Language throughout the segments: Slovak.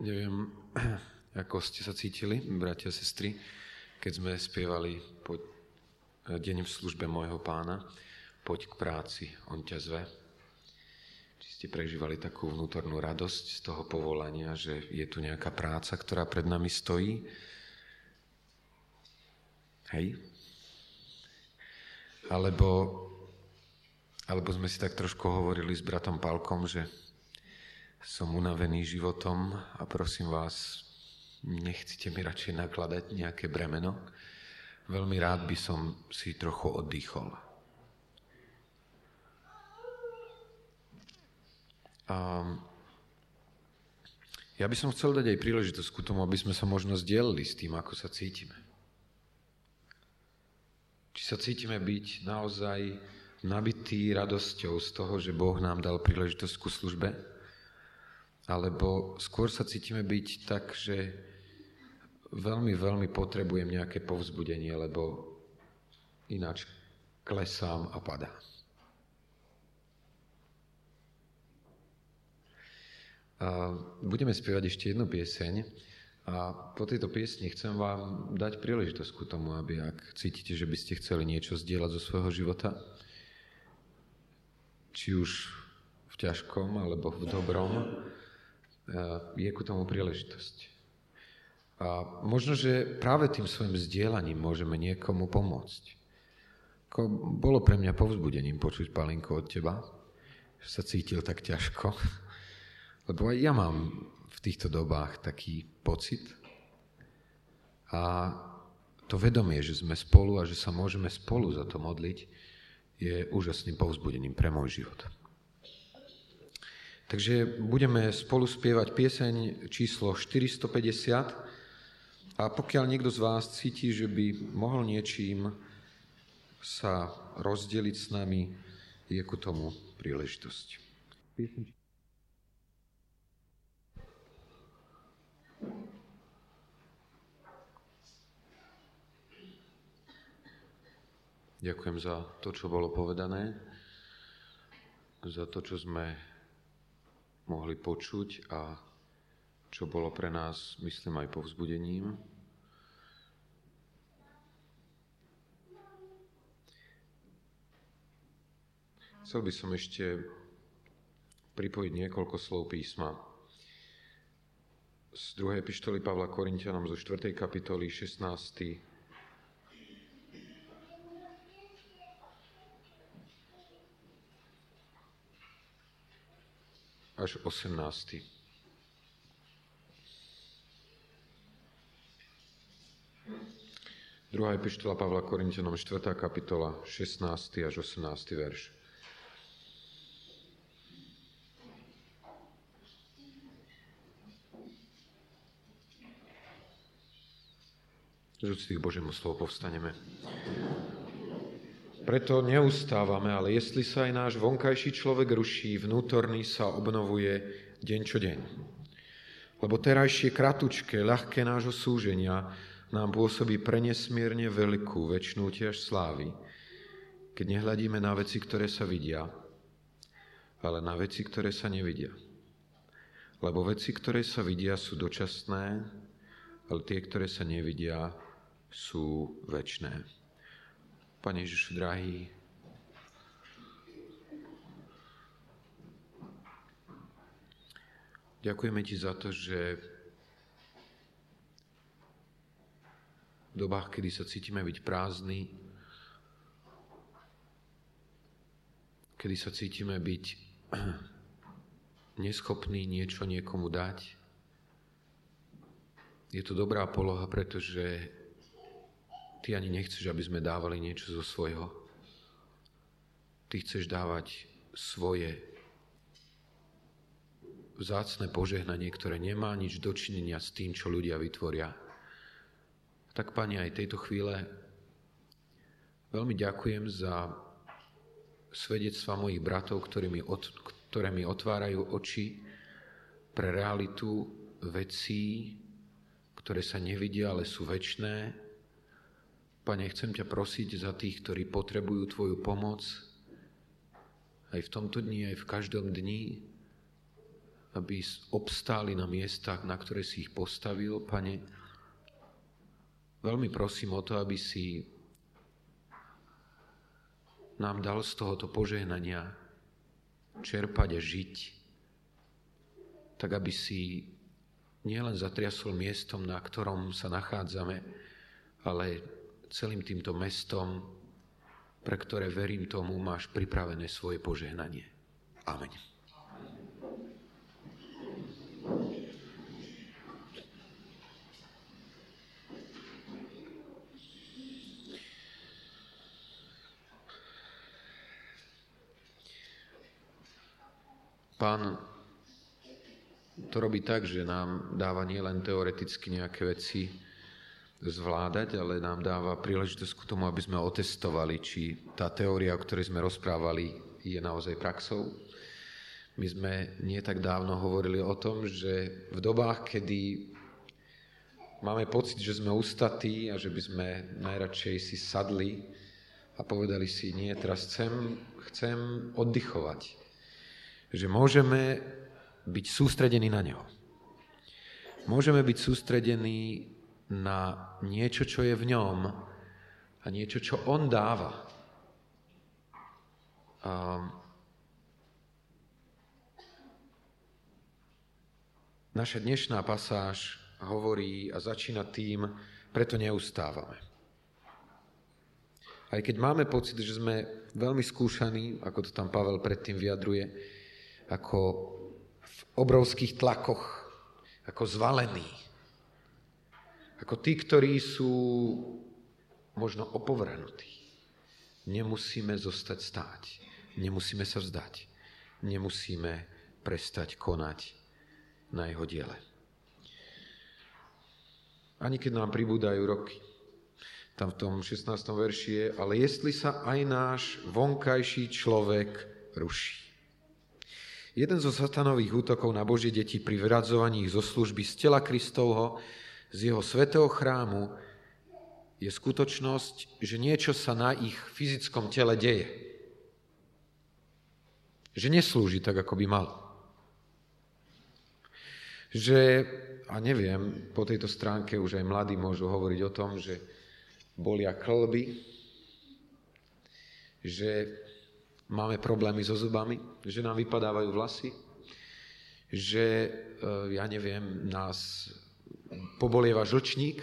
Neviem, ako ste sa cítili, bratia a sestry, keď sme spievali po deň v službe môjho pána, poď k práci, on ťa zve. Či ste prežívali takú vnútornú radosť z toho povolania, že je tu nejaká práca, ktorá pred nami stojí. Hej? Alebo, alebo sme si tak trošku hovorili s bratom Palkom, že som unavený životom a prosím vás, nechcete mi radšej nakladať nejaké bremeno. Veľmi rád by som si trochu oddychol. A ja by som chcel dať aj príležitosť ku tomu, aby sme sa možno zdieľali s tým, ako sa cítime. Či sa cítime byť naozaj nabitý radosťou z toho, že Boh nám dal príležitosť ku službe, alebo skôr sa cítime byť tak, že veľmi, veľmi potrebujem nejaké povzbudenie, lebo ináč klesám a padám. A budeme spievať ešte jednu pieseň a po tejto piesni chcem vám dať príležitosť ku tomu, aby ak cítite, že by ste chceli niečo zdieľať zo svojho života, či už v ťažkom alebo v dobrom, je ku tomu príležitosť. A možno, že práve tým svojim vzdielaním môžeme niekomu pomôcť. Bolo pre mňa povzbudením počuť, Palinko, od teba, že sa cítil tak ťažko. Lebo aj ja mám v týchto dobách taký pocit. A to vedomie, že sme spolu a že sa môžeme spolu za to modliť, je úžasným povzbudením pre môj život. Takže budeme spolu spievať pieseň číslo 450 a pokiaľ niekto z vás cíti, že by mohol niečím sa rozdeliť s nami, je ku tomu príležitosť. Ďakujem za to, čo bolo povedané, za to, čo sme mohli počuť a čo bolo pre nás, myslím, aj povzbudením. Chcel by som ešte pripojiť niekoľko slov písma. Z druhej epištoly Pavla Korintianom zo 4. kapitoly 16. až 18. Druhá epištola Pavla Korintianom, 4. kapitola, 16. až 18. verš. Z úcty k Božiemu slovu povstaneme. Preto neustávame, ale jestli sa aj náš vonkajší človek ruší, vnútorný sa obnovuje deň čo deň. Lebo terajšie kratučké, ľahké nášho súženia nám pôsobí prenesmierne veľkú väčšnú tiež slávy, keď nehľadíme na veci, ktoré sa vidia, ale na veci, ktoré sa nevidia. Lebo veci, ktoré sa vidia, sú dočasné, ale tie, ktoré sa nevidia, sú väčné. Pane Ježišu, drahý, ďakujeme Ti za to, že v dobách, kedy sa cítime byť prázdni, kedy sa cítime byť neschopní niečo niekomu dať, je to dobrá poloha, pretože Ty ani nechceš, aby sme dávali niečo zo svojho. Ty chceš dávať svoje vzácne požehnanie, ktoré nemá nič dočinenia s tým, čo ľudia vytvoria. Tak, Pani, aj tejto chvíle veľmi ďakujem za svedectva mojich bratov, ktorí mi od, ktoré mi otvárajú oči pre realitu vecí, ktoré sa nevidia, ale sú väčné, Pane, chcem ťa prosiť za tých, ktorí potrebujú Tvoju pomoc aj v tomto dni, aj v každom dni, aby obstáli na miestach, na ktoré si ich postavil. Pane, veľmi prosím o to, aby si nám dal z tohoto požehnania čerpať a žiť, tak aby si nielen zatriasol miestom, na ktorom sa nachádzame, ale celým týmto mestom, pre ktoré verím tomu, máš pripravené svoje požehnanie. Amen. Pán to robí tak, že nám dáva nielen teoreticky nejaké veci zvládať, ale nám dáva príležitosť k tomu, aby sme otestovali, či tá teória, o ktorej sme rozprávali, je naozaj praxou. My sme nie tak dávno hovorili o tom, že v dobách, kedy máme pocit, že sme ustatí a že by sme najradšej si sadli a povedali si, nie, teraz chcem, chcem oddychovať že môžeme byť sústredení na Neho. Môžeme byť sústredení na niečo, čo je v ňom a niečo, čo On dáva. A naša dnešná pasáž hovorí a začína tým, preto neustávame. Aj keď máme pocit, že sme veľmi skúšaní, ako to tam Pavel predtým vyjadruje, ako v obrovských tlakoch, ako zvalení. Ako tí, ktorí sú možno opovrhnutí. Nemusíme zostať stáť. Nemusíme sa vzdať. Nemusíme prestať konať na jeho diele. Ani keď nám pribúdajú roky. Tam v tom 16. verši je, ale jestli sa aj náš vonkajší človek ruší. Jeden zo satanových útokov na Božie deti pri vyradzovaní ich zo služby z tela Kristovho, z jeho svetého chrámu, je skutočnosť, že niečo sa na ich fyzickom tele deje. Že neslúži tak, ako by mal. Že, a neviem, po tejto stránke už aj mladí môžu hovoriť o tom, že bolia klby, že máme problémy so zubami, že nám vypadávajú vlasy, že, e, ja neviem, nás pobolieva žlčník.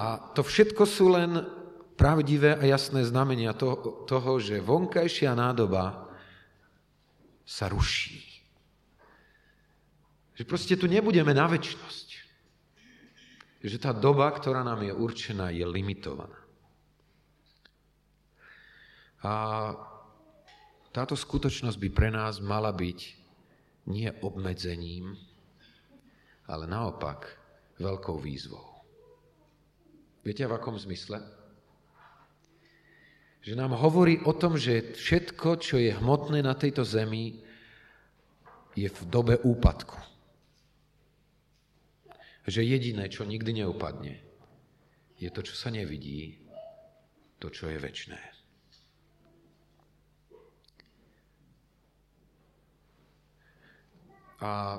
A to všetko sú len pravdivé a jasné znamenia toho, že vonkajšia nádoba sa ruší. Že proste tu nebudeme na väčšnosť. Že tá doba, ktorá nám je určená, je limitovaná. A táto skutočnosť by pre nás mala byť nie obmedzením, ale naopak veľkou výzvou. Viete v akom zmysle? Že nám hovorí o tom, že všetko, čo je hmotné na tejto zemi, je v dobe úpadku. Že jediné, čo nikdy neupadne, je to, čo sa nevidí, to, čo je väčné. A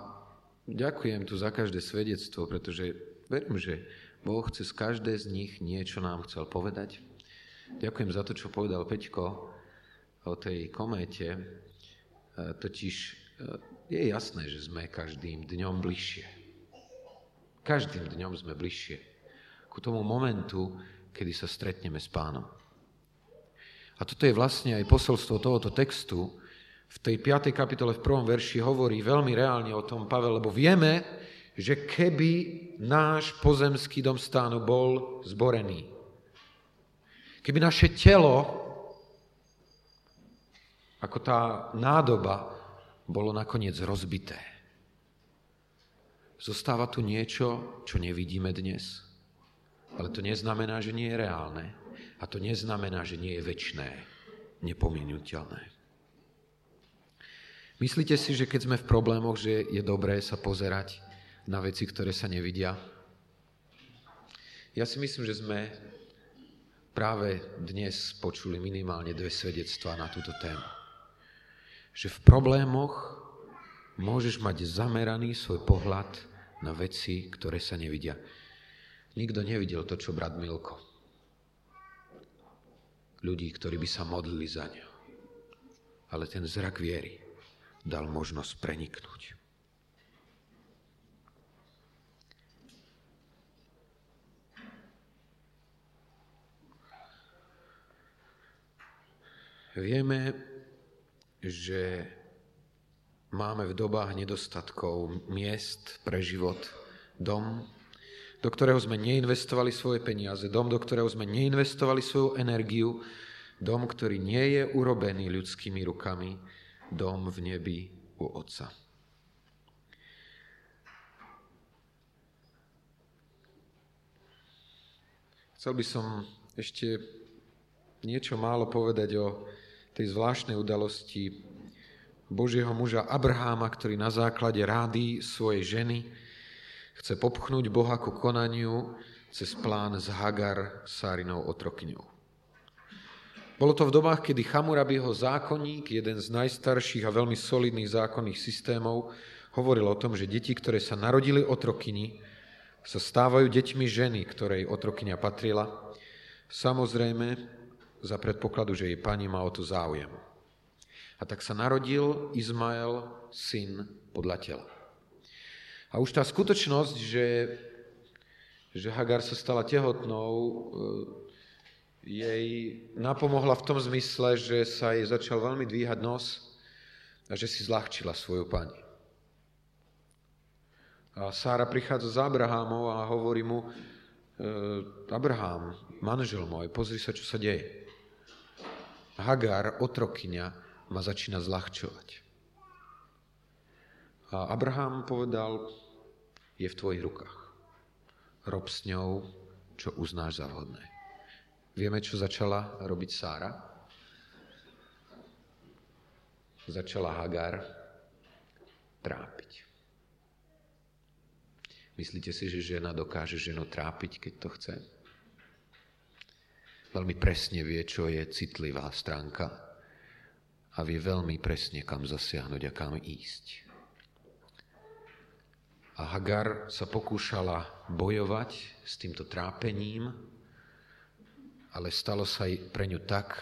ďakujem tu za každé svedectvo, pretože verím, že Boh chce z každé z nich niečo nám chcel povedať. Ďakujem za to, čo povedal Peťko o tej kométe. E, totiž e, je jasné, že sme každým dňom bližšie. Každým dňom sme bližšie ku tomu momentu, kedy sa stretneme s pánom. A toto je vlastne aj posolstvo tohoto textu, v tej 5. kapitole v prvom verši hovorí veľmi reálne o tom Pavel, lebo vieme, že keby náš pozemský dom stánu bol zborený, keby naše telo, ako tá nádoba, bolo nakoniec rozbité. Zostáva tu niečo, čo nevidíme dnes. Ale to neznamená, že nie je reálne. A to neznamená, že nie je väčné, nepominuteľné. Myslíte si, že keď sme v problémoch, že je dobré sa pozerať na veci, ktoré sa nevidia? Ja si myslím, že sme práve dnes počuli minimálne dve svedectvá na túto tému. Že v problémoch môžeš mať zameraný svoj pohľad na veci, ktoré sa nevidia. Nikto nevidel to, čo brat Milko. Ľudí, ktorí by sa modlili za ňo. Ale ten zrak viery dal možnosť preniknúť. Vieme, že máme v dobách nedostatkov miest pre život, dom, do ktorého sme neinvestovali svoje peniaze, dom, do ktorého sme neinvestovali svoju energiu, dom, ktorý nie je urobený ľudskými rukami, dom v nebi u Otca. Chcel by som ešte niečo málo povedať o tej zvláštnej udalosti Božieho muža Abraháma, ktorý na základe rády svojej ženy chce popchnúť Boha ku konaniu cez plán z Hagar Sárinou otrokňou. Bolo to v dobách, kedy Chamurabiho zákonník, jeden z najstarších a veľmi solidných zákonných systémov, hovoril o tom, že deti, ktoré sa narodili otrokyni, sa stávajú deťmi ženy, ktorej otrokyňa patrila. Samozrejme, za predpokladu, že jej pani má o to záujem. A tak sa narodil Izmael, syn podľa tela. A už tá skutočnosť, že, že Hagar sa stala tehotnou, e, jej napomohla v tom zmysle, že sa jej začal veľmi dvíhať nos a že si zľahčila svoju pani. A Sára prichádza za Abrahámov a hovorí mu, e, Abrahám, manžel môj, pozri sa, čo sa deje. Hagar, otrokyňa, ma začína zľahčovať. A Abraham povedal, je v tvojich rukách. Rob s ňou, čo uznáš za vhodné. Vieme, čo začala robiť Sára? Začala Hagar trápiť. Myslíte si, že žena dokáže ženu trápiť, keď to chce? veľmi presne vie, čo je citlivá stránka a vie veľmi presne, kam zasiahnuť a kam ísť. A Hagar sa pokúšala bojovať s týmto trápením, ale stalo sa pre ňu tak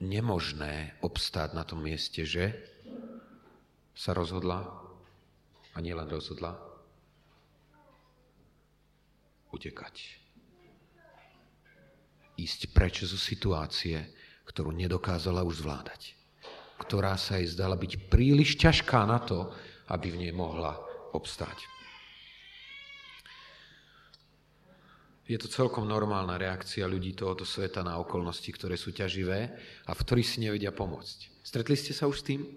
nemožné obstáť na tom mieste, že sa rozhodla, a nielen rozhodla, utekať ísť preč zo situácie, ktorú nedokázala už zvládať. Ktorá sa jej zdala byť príliš ťažká na to, aby v nej mohla obstáť. Je to celkom normálna reakcia ľudí tohoto sveta na okolnosti, ktoré sú ťaživé a v ktorých si nevedia pomôcť. Stretli ste sa už s tým?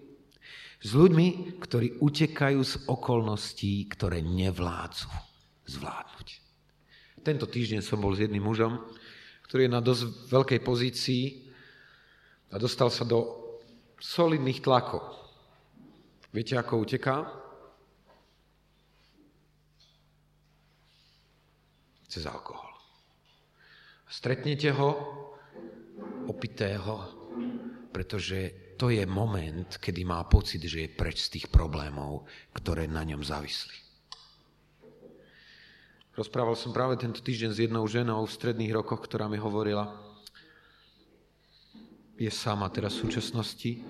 S ľuďmi, ktorí utekajú z okolností, ktoré nevládzu zvládnuť. Tento týždeň som bol s jedným mužom, ktorý je na dosť veľkej pozícii a dostal sa do solidných tlakov. Viete, ako uteká? Cez alkohol. Stretnete ho opitého, pretože to je moment, kedy má pocit, že je preč z tých problémov, ktoré na ňom závisli. Rozprával som práve tento týždeň s jednou ženou v stredných rokoch, ktorá mi hovorila, je sama teraz v súčasnosti,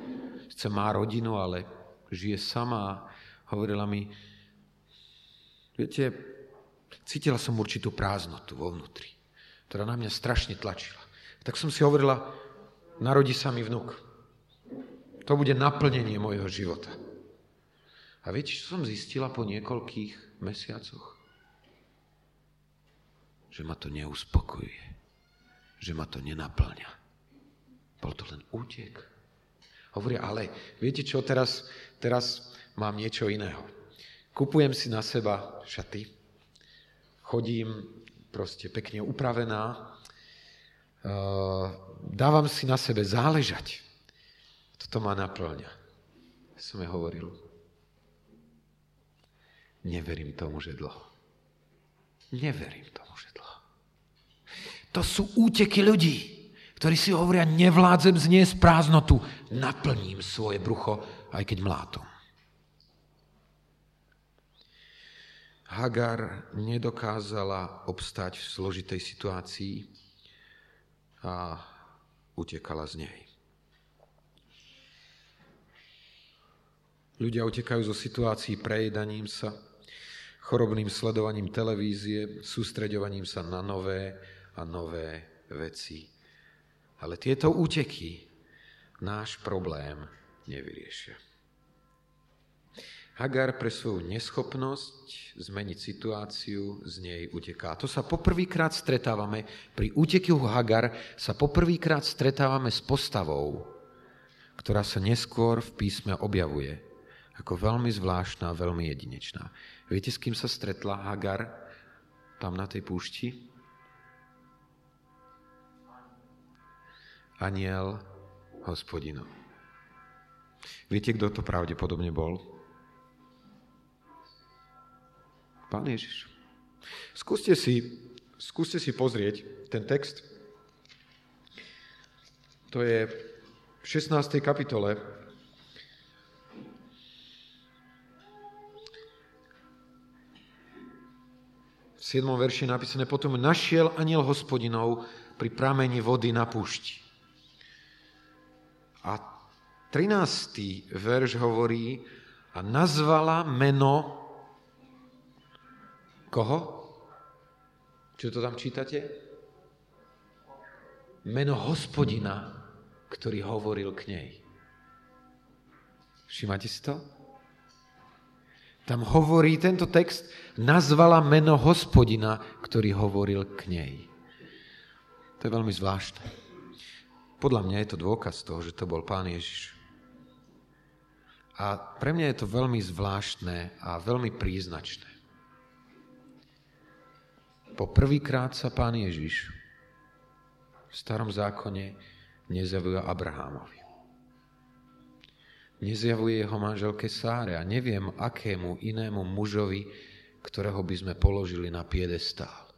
chce má rodinu, ale žije sama. Hovorila mi, viete, cítila som určitú prázdnotu vo vnútri, ktorá na mňa strašne tlačila. Tak som si hovorila, narodí sa mi vnuk. To bude naplnenie mojho života. A viete, čo som zistila po niekoľkých mesiacoch? že ma to neuspokojuje, že ma to nenaplňa. Bol to len útek. Hovoria, ale viete čo, teraz, teraz mám niečo iného. Kupujem si na seba šaty, chodím proste pekne upravená, uh, dávam si na sebe záležať. Toto ma naplňa. Som je hovoril. Neverím tomu, že dlho. Neverím tomu, že dlho. To sú úteky ľudí, ktorí si hovoria, nevládzem zniesť prázdnotu, naplním svoje brucho, aj keď mlátom. Hagar nedokázala obstať v zložitej situácii a utekala z nej. Ľudia utekajú zo situácií prejedaním sa, chorobným sledovaním televízie, sústreďovaním sa na nové a nové veci. Ale tieto úteky náš problém nevyriešia. Hagar pre svoju neschopnosť zmeniť situáciu z nej uteká. To sa poprvýkrát stretávame, pri úteku Hagar sa poprvýkrát stretávame s postavou, ktorá sa neskôr v písme objavuje ako veľmi zvláštna, veľmi jedinečná. Viete, s kým sa stretla Hagar tam na tej púšti? Aniel hospodinov. Viete, kto to pravdepodobne bol? Pán Ježiš. Skúste si, skúste si pozrieť ten text. To je v 16. kapitole v 7. verši napísané, potom našiel aniel hospodinov pri pramení vody na púšti. A 13. verš hovorí, a nazvala meno koho? Čo to tam čítate? Meno hospodina, ktorý hovoril k nej. Všimáte si to? Tam hovorí tento text, nazvala meno hospodina, ktorý hovoril k nej. To je veľmi zvláštne. Podľa mňa je to dôkaz toho, že to bol pán Ježiš. A pre mňa je to veľmi zvláštne a veľmi príznačné. Po prvýkrát sa pán Ježiš v starom zákone nezjavuje Abrahámovi nezjavuje jeho manželke Sáre a neviem, akému inému mužovi, ktorého by sme položili na piedestál.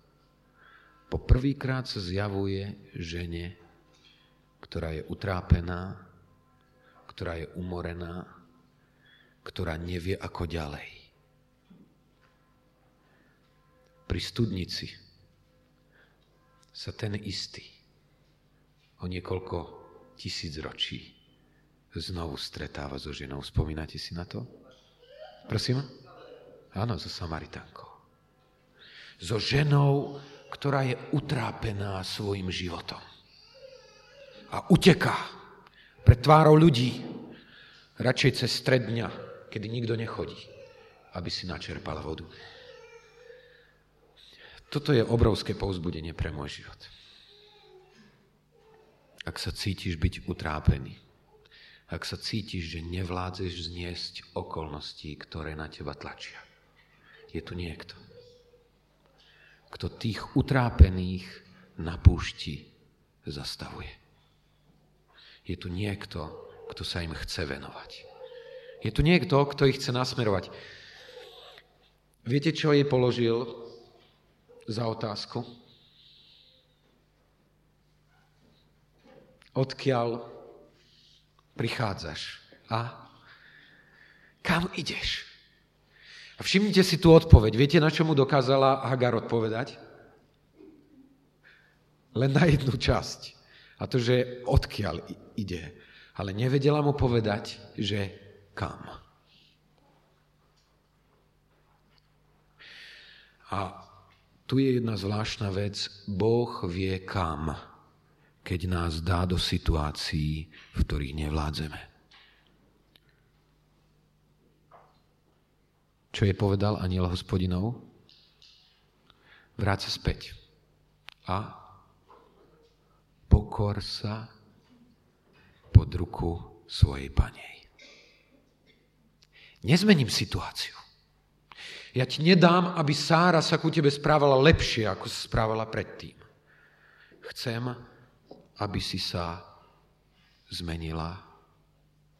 Po prvýkrát sa zjavuje žene, ktorá je utrápená, ktorá je umorená, ktorá nevie ako ďalej. Pri studnici sa ten istý o niekoľko tisíc ročí znovu stretáva so ženou. Spomínate si na to? Prosím? Áno, so Samaritánkou. So ženou, ktorá je utrápená svojim životom. A uteká pred tvárou ľudí, radšej cez stred dňa, kedy nikto nechodí, aby si načerpala vodu. Toto je obrovské povzbudenie pre môj život. Ak sa cítiš byť utrápený, ak sa cítiš, že nevládzeš zniesť okolností, ktoré na teba tlačia. Je tu niekto, kto tých utrápených na púšti zastavuje. Je tu niekto, kto sa im chce venovať. Je tu niekto, kto ich chce nasmerovať. Viete, čo jej položil za otázku? Odkiaľ prichádzaš a kam ideš? A všimnite si tú odpoveď. Viete, na čo dokázala Hagar odpovedať? Len na jednu časť. A to, že odkiaľ ide. Ale nevedela mu povedať, že kam. A tu je jedna zvláštna vec. Boh vie kam keď nás dá do situácií, v ktorých nevládzeme. Čo je povedal aniel hospodinov? Vráť sa späť a pokor sa pod ruku svojej panej. Nezmením situáciu. Ja ti nedám, aby Sára sa ku tebe správala lepšie, ako sa správala predtým. Chcem, aby si sa zmenila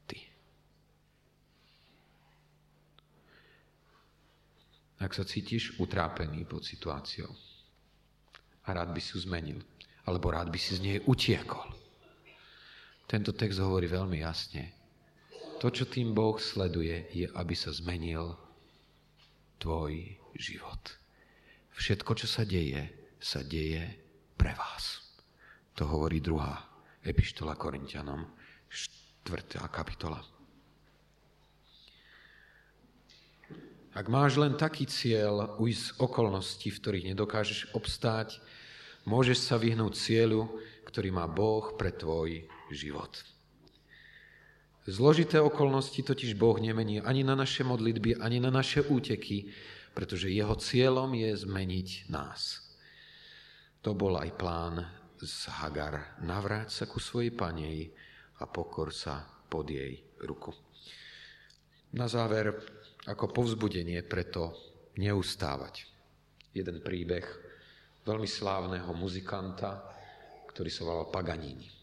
ty. Ak sa cítiš utrápený pod situáciou a rád by si ju zmenil alebo rád by si z nej utiekol. Tento text hovorí veľmi jasne. To, čo tým Boh sleduje, je, aby sa zmenil tvoj život. Všetko, čo sa deje, sa deje pre vás. To hovorí druhá epištola Korintianom, 4. kapitola. Ak máš len taký cieľ ujsť z okolností, v ktorých nedokážeš obstáť, môžeš sa vyhnúť cieľu, ktorý má Boh pre tvoj život. Zložité okolnosti totiž Boh nemení ani na naše modlitby, ani na naše úteky, pretože jeho cieľom je zmeniť nás. To bol aj plán z Hagar. Navráť sa ku svojej panej a pokor sa pod jej ruku. Na záver ako povzbudenie preto neustávať. Jeden príbeh veľmi slávneho muzikanta, ktorý sa volal Paganini.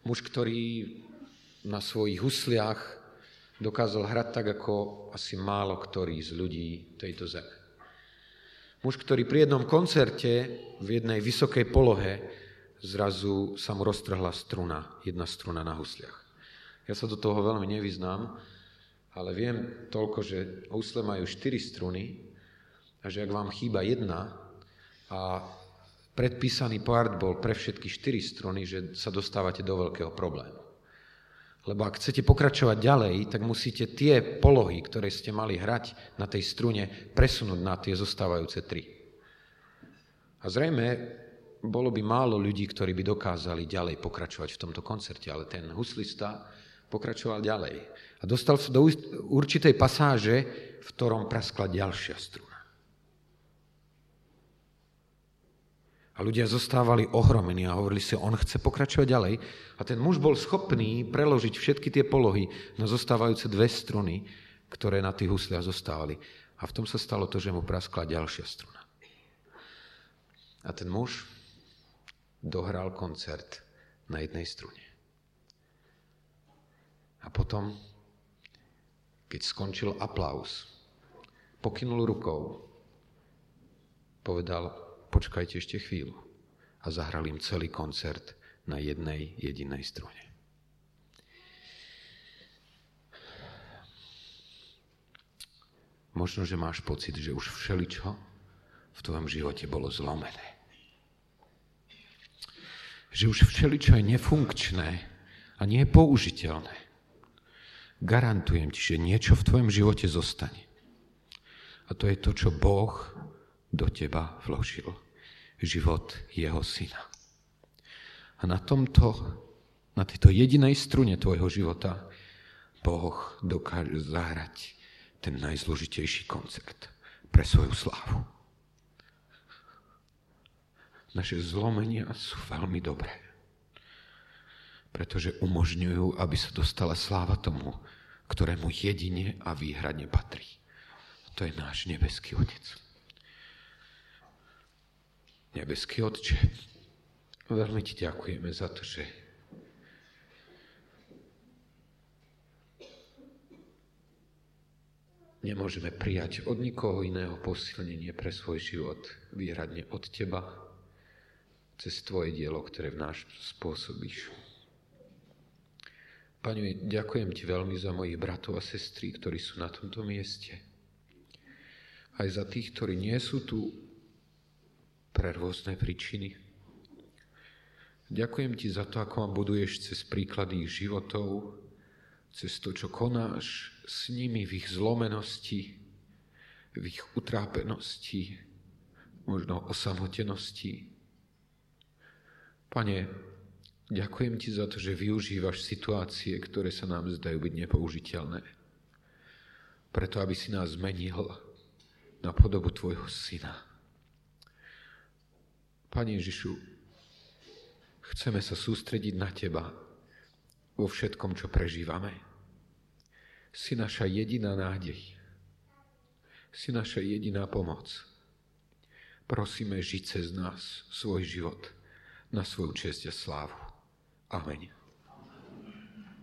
Muž, ktorý na svojich husliach dokázal hrať tak, ako asi málo ktorý z ľudí tejto zeme. Muž, ktorý pri jednom koncerte v jednej vysokej polohe zrazu sa mu roztrhla struna, jedna struna na husliach. Ja sa do toho veľmi nevyznám, ale viem toľko, že husle majú 4 struny a že ak vám chýba jedna a predpísaný part bol pre všetky 4 struny, že sa dostávate do veľkého problému. Lebo ak chcete pokračovať ďalej, tak musíte tie polohy, ktoré ste mali hrať na tej strune, presunúť na tie zostávajúce tri. A zrejme bolo by málo ľudí, ktorí by dokázali ďalej pokračovať v tomto koncerte, ale ten huslista pokračoval ďalej. A dostal sa do určitej pasáže, v ktorom praskla ďalšia struna. A ľudia zostávali ohromení a hovorili si, on chce pokračovať ďalej. A ten muž bol schopný preložiť všetky tie polohy na zostávajúce dve struny, ktoré na tých husliach zostávali. A v tom sa stalo to, že mu praskla ďalšia struna. A ten muž dohral koncert na jednej strune. A potom keď skončil aplaus, pokynul rukou, povedal, počkajte ešte chvíľu. A zahral im celý koncert na jednej jedinej strune. Možno, že máš pocit, že už všeličo v tvojom živote bolo zlomené. Že už všeličo je nefunkčné a nie je použiteľné. Garantujem ti, že niečo v tvojom živote zostane. A to je to, čo Boh do teba vložil. Život jeho syna. A na tomto, na tejto jedinej strune tvojho života Boh dokáže zahrať ten najzložitejší koncert pre svoju slávu. Naše zlomenia sú veľmi dobré pretože umožňujú, aby sa dostala sláva tomu, ktorému jedine a výhradne patrí. To je náš nebeský Otec. Nebeský Otče, veľmi Ti ďakujeme za to, že nemôžeme prijať od nikoho iného posilnenie pre svoj život, výhradne od Teba, cez Tvoje dielo, ktoré v náš spôsobíš. Pane, ďakujem Ti veľmi za mojich bratov a sestry, ktorí sú na tomto mieste. Aj za tých, ktorí nie sú tu pre rôzne príčiny. Ďakujem Ti za to, ako ma buduješ cez príklady ich životov, cez to, čo konáš s nimi v ich zlomenosti, v ich utrápenosti, možno osamotenosti. Pane, Ďakujem ti za to, že využívaš situácie, ktoré sa nám zdajú byť nepoužiteľné. Preto, aby si nás zmenil na podobu tvojho syna. Pane Ježišu, chceme sa sústrediť na teba vo všetkom, čo prežívame. Si naša jediná nádej. Si naša jediná pomoc. Prosíme, žiť cez nás svoj život na svoju česť a slávu. Amen.